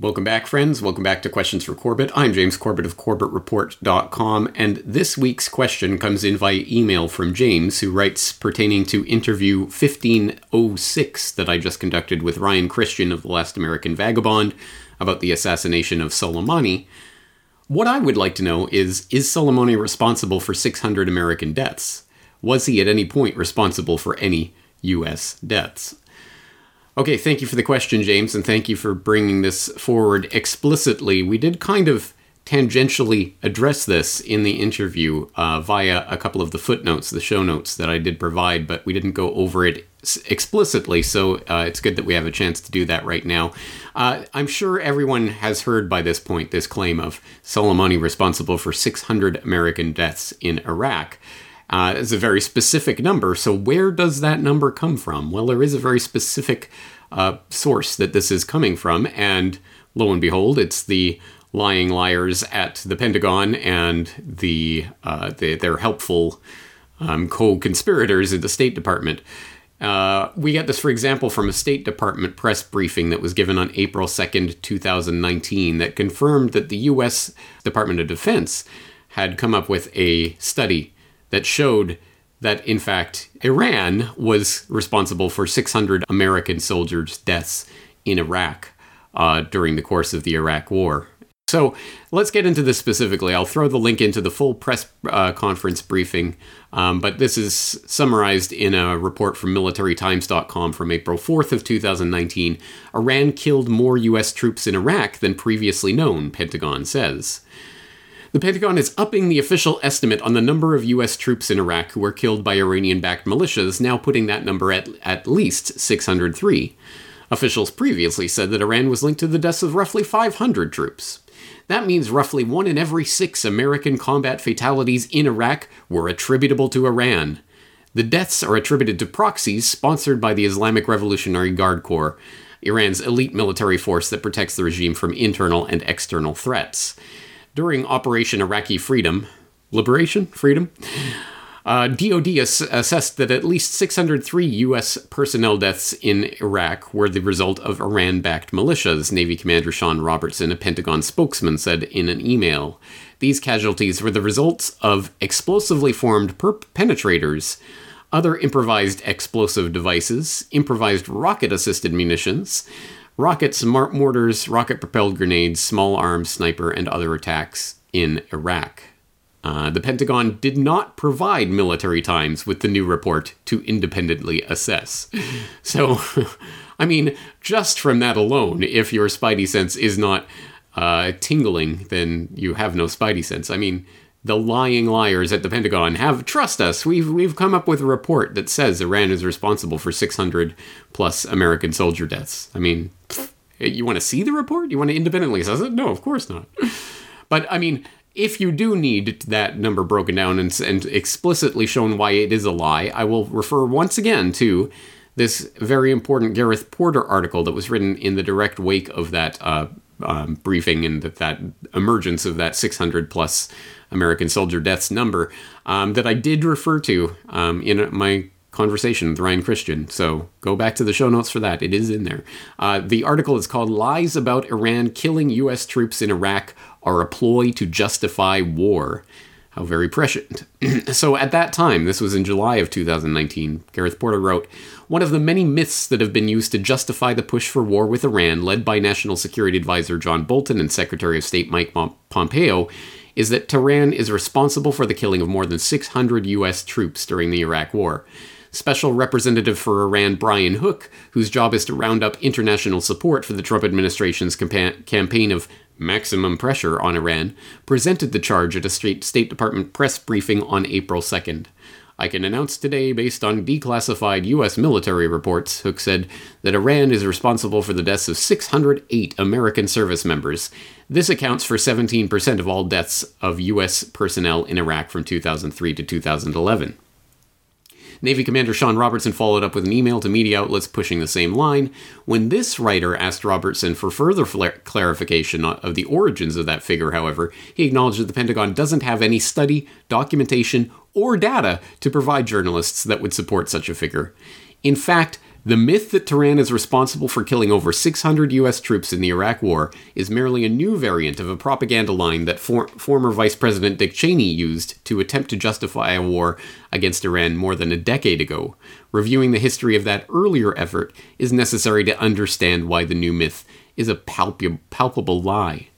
Welcome back, friends. Welcome back to Questions for Corbett. I'm James Corbett of CorbettReport.com, and this week's question comes in via email from James, who writes pertaining to interview 1506 that I just conducted with Ryan Christian of The Last American Vagabond about the assassination of Soleimani. What I would like to know is Is Soleimani responsible for 600 American deaths? Was he at any point responsible for any U.S. deaths? Okay, thank you for the question, James, and thank you for bringing this forward explicitly. We did kind of tangentially address this in the interview uh, via a couple of the footnotes, the show notes that I did provide, but we didn't go over it explicitly, so uh, it's good that we have a chance to do that right now. Uh, I'm sure everyone has heard by this point this claim of Soleimani responsible for 600 American deaths in Iraq. Uh, it's a very specific number. So, where does that number come from? Well, there is a very specific uh, source that this is coming from, and lo and behold, it's the lying liars at the Pentagon and the, uh, the their helpful um, co-conspirators at the State Department. Uh, we get this, for example, from a State Department press briefing that was given on April 2nd, 2019, that confirmed that the U.S. Department of Defense had come up with a study that showed that, in fact, Iran was responsible for 600 American soldiers' deaths in Iraq uh, during the course of the Iraq War. So let's get into this specifically. I'll throw the link into the full press uh, conference briefing, um, but this is summarized in a report from MilitaryTimes.com from April 4th of 2019. Iran killed more U.S. troops in Iraq than previously known, Pentagon says. The Pentagon is upping the official estimate on the number of U.S. troops in Iraq who were killed by Iranian backed militias, now putting that number at at least 603. Officials previously said that Iran was linked to the deaths of roughly 500 troops. That means roughly one in every six American combat fatalities in Iraq were attributable to Iran. The deaths are attributed to proxies sponsored by the Islamic Revolutionary Guard Corps, Iran's elite military force that protects the regime from internal and external threats during Operation Iraqi Freedom, Liberation? Freedom? Uh, DoD ass- assessed that at least 603 U.S. personnel deaths in Iraq were the result of Iran backed militias, Navy Commander Sean Robertson, a Pentagon spokesman, said in an email. These casualties were the results of explosively formed penetrators, other improvised explosive devices, improvised rocket assisted munitions, rockets, mortars, rocket propelled grenades, small arms, sniper, and other attacks in Iraq. Uh, the Pentagon did not provide military times with the new report to independently assess. So, I mean, just from that alone, if your spidey sense is not uh, tingling, then you have no spidey sense. I mean, the lying liars at the Pentagon have trust us. We've we've come up with a report that says Iran is responsible for 600 plus American soldier deaths. I mean, you want to see the report? You want to independently assess it? No, of course not. But I mean, if you do need that number broken down and, and explicitly shown why it is a lie, I will refer once again to this very important Gareth Porter article that was written in the direct wake of that uh, um, briefing and that, that emergence of that 600 plus American soldier deaths number um, that I did refer to um, in my conversation with Ryan Christian. So go back to the show notes for that. It is in there. Uh, the article is called Lies About Iran Killing U.S. Troops in Iraq Are a Ploy to Justify War. How very prescient. so at that time, this was in July of 2019, Gareth Porter wrote One of the many myths that have been used to justify the push for war with Iran, led by National Security Advisor John Bolton and Secretary of State Mike Pompeo, is that Tehran is responsible for the killing of more than 600 U.S. troops during the Iraq War. Special Representative for Iran Brian Hook, whose job is to round up international support for the Trump administration's campa- campaign of maximum pressure on Iran, presented the charge at a State Department press briefing on April 2nd. I can announce today, based on declassified U.S. military reports, Hook said, that Iran is responsible for the deaths of 608 American service members. This accounts for 17% of all deaths of U.S. personnel in Iraq from 2003 to 2011. Navy Commander Sean Robertson followed up with an email to media outlets pushing the same line. When this writer asked Robertson for further clarification of the origins of that figure, however, he acknowledged that the Pentagon doesn't have any study, documentation, or data to provide journalists that would support such a figure. In fact, The myth that Tehran is responsible for killing over 600 US troops in the Iraq War is merely a new variant of a propaganda line that for- former Vice President Dick Cheney used to attempt to justify a war against Iran more than a decade ago. Reviewing the history of that earlier effort is necessary to understand why the new myth is a palpable, palpable lie.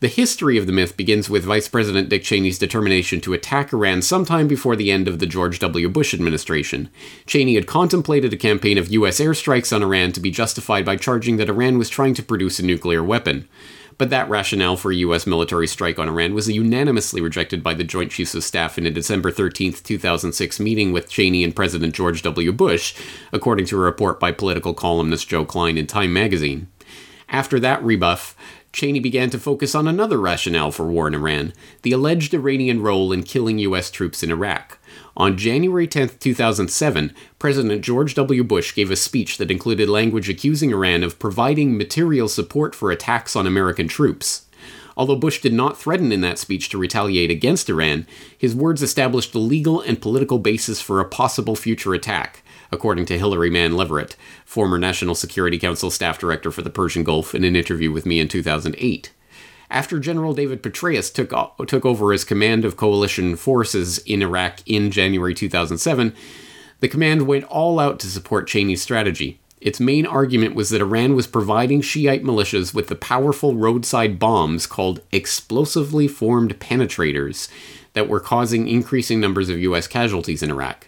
The history of the myth begins with Vice President Dick Cheney's determination to attack Iran sometime before the end of the George W. Bush administration. Cheney had contemplated a campaign of U.S. airstrikes on Iran to be justified by charging that Iran was trying to produce a nuclear weapon. But that rationale for a U.S. military strike on Iran was unanimously rejected by the Joint Chiefs of Staff in a December 13, 2006 meeting with Cheney and President George W. Bush, according to a report by political columnist Joe Klein in Time magazine. After that rebuff, Cheney began to focus on another rationale for war in Iran the alleged Iranian role in killing U.S. troops in Iraq. On January 10, 2007, President George W. Bush gave a speech that included language accusing Iran of providing material support for attacks on American troops. Although Bush did not threaten in that speech to retaliate against Iran, his words established a legal and political basis for a possible future attack, according to Hillary Mann Leverett, former National Security Council staff director for the Persian Gulf, in an interview with me in 2008. After General David Petraeus took, took over as command of coalition forces in Iraq in January 2007, the command went all out to support Cheney's strategy. Its main argument was that Iran was providing Shiite militias with the powerful roadside bombs called explosively formed penetrators that were causing increasing numbers of U.S. casualties in Iraq.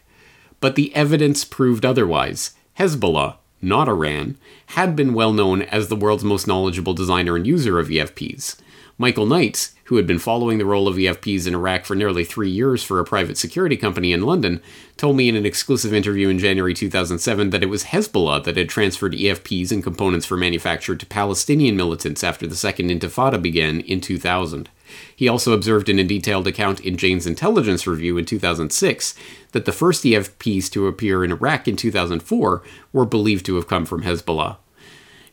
But the evidence proved otherwise. Hezbollah, not Iran, had been well known as the world's most knowledgeable designer and user of EFPs. Michael Knights, who had been following the role of EFPs in Iraq for nearly three years for a private security company in London, told me in an exclusive interview in January 2007 that it was Hezbollah that had transferred EFPs and components for manufacture to Palestinian militants after the Second Intifada began in 2000. He also observed in a detailed account in Jane's Intelligence Review in 2006 that the first EFPs to appear in Iraq in 2004 were believed to have come from Hezbollah.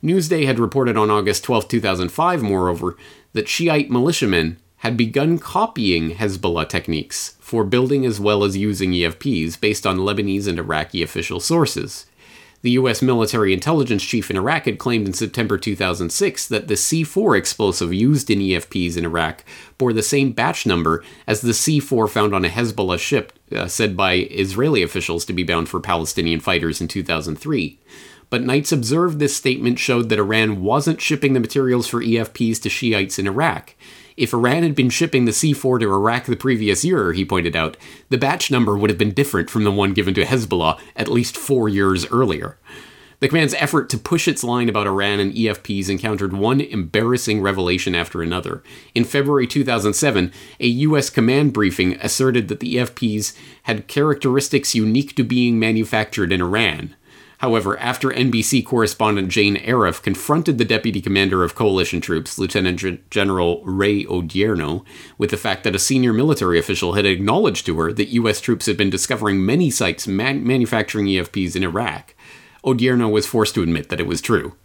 Newsday had reported on August 12, 2005, moreover, that Shiite militiamen had begun copying Hezbollah techniques for building as well as using EFPs based on Lebanese and Iraqi official sources. The U.S. military intelligence chief in Iraq had claimed in September 2006 that the C4 explosive used in EFPs in Iraq bore the same batch number as the C4 found on a Hezbollah ship, uh, said by Israeli officials to be bound for Palestinian fighters in 2003. But Knights observed this statement showed that Iran wasn't shipping the materials for EFPs to Shiites in Iraq. If Iran had been shipping the C4 to Iraq the previous year, he pointed out, the batch number would have been different from the one given to Hezbollah at least four years earlier. The command's effort to push its line about Iran and EFPs encountered one embarrassing revelation after another. In February 2007, a U.S. command briefing asserted that the EFPs had characteristics unique to being manufactured in Iran. However, after NBC correspondent Jane Arraf confronted the deputy commander of coalition troops, Lieutenant General Ray Odierno, with the fact that a senior military official had acknowledged to her that U.S. troops had been discovering many sites man- manufacturing EFPs in Iraq, Odierno was forced to admit that it was true.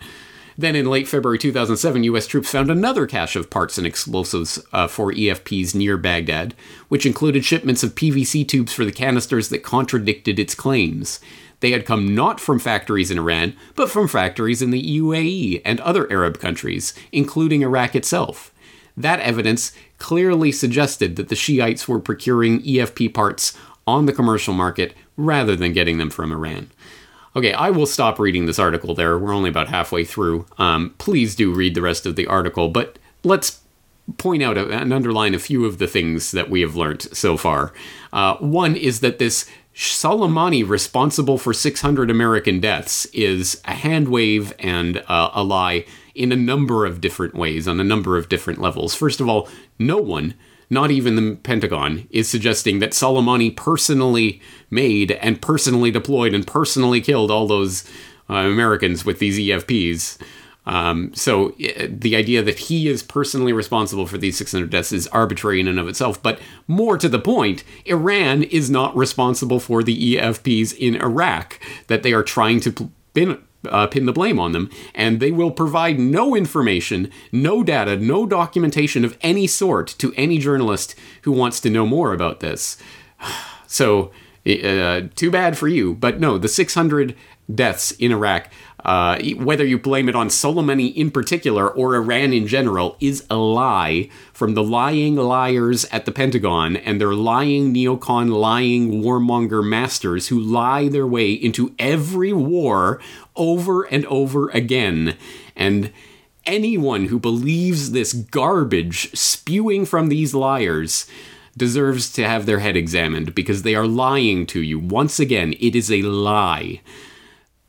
Then, in late February 2007, U.S. troops found another cache of parts and explosives uh, for EFPs near Baghdad, which included shipments of PVC tubes for the canisters that contradicted its claims. They had come not from factories in Iran, but from factories in the UAE and other Arab countries, including Iraq itself. That evidence clearly suggested that the Shiites were procuring EFP parts on the commercial market rather than getting them from Iran. Okay, I will stop reading this article there. We're only about halfway through. Um, please do read the rest of the article, but let's point out and underline a few of the things that we have learned so far. Uh, one is that this Soleimani responsible for 600 American deaths is a hand wave and uh, a lie in a number of different ways, on a number of different levels. First of all, no one, not even the Pentagon, is suggesting that Soleimani personally made and personally deployed and personally killed all those uh, Americans with these EFPs. Um, so the idea that he is personally responsible for these 600 deaths is arbitrary in and of itself. But more to the point, Iran is not responsible for the EFPs in Iraq that they are trying to pin, uh, pin the blame on them, and they will provide no information, no data, no documentation of any sort to any journalist who wants to know more about this. So, uh, too bad for you. But no, the 600 deaths in Iraq, uh, whether you blame it on Soleimani in particular or Iran in general, is a lie from the lying liars at the Pentagon and their lying neocon, lying warmonger masters who lie their way into every war over and over again. And anyone who believes this garbage spewing from these liars deserves to have their head examined because they are lying to you. Once again, it is a lie.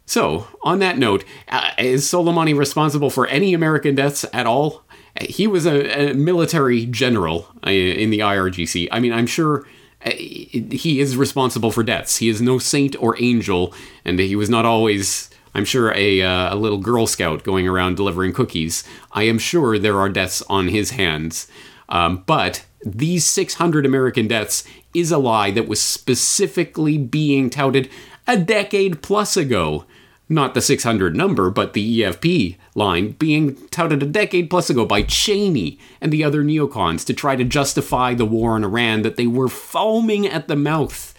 So, on that note, uh, is Soleimani responsible for any American deaths at all? He was a, a military general uh, in the IRGC. I mean, I'm sure uh, he is responsible for deaths. He is no saint or angel, and he was not always I'm sure a, uh, a little Girl Scout going around delivering cookies. I am sure there are deaths on his hands. Um, but these 600 American deaths is a lie that was specifically being touted a decade plus ago. Not the 600 number, but the EFP line being touted a decade plus ago by Cheney and the other neocons to try to justify the war in Iran that they were foaming at the mouth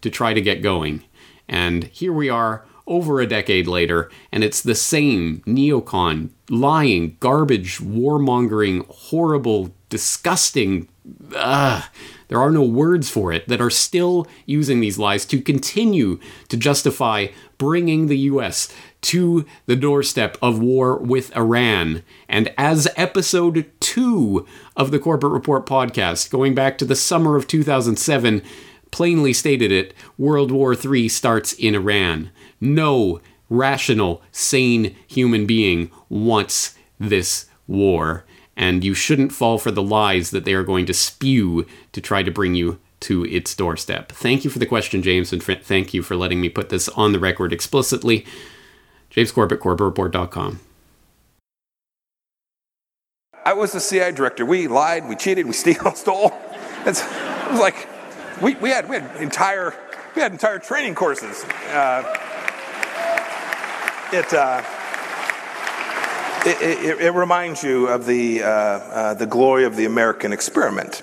to try to get going. And here we are over a decade later, and it's the same neocon, lying, garbage, warmongering, horrible, disgusting. Uh, there are no words for it that are still using these lies to continue to justify bringing the US to the doorstep of war with Iran. And as episode two of the Corbett Report podcast, going back to the summer of 2007, plainly stated it World War III starts in Iran. No rational, sane human being wants this war. And you shouldn't fall for the lies that they are going to spew to try to bring you to its doorstep. Thank you for the question, James, and thank you for letting me put this on the record explicitly. James Corbett, CorbettReport.com. I was the CIA director. We lied, we cheated, we steal, stole. It's, it was like we, we had we had entire we had entire training courses. Uh, it, uh, it, it, it, reminds you of the, uh, uh, the glory of the American experiment.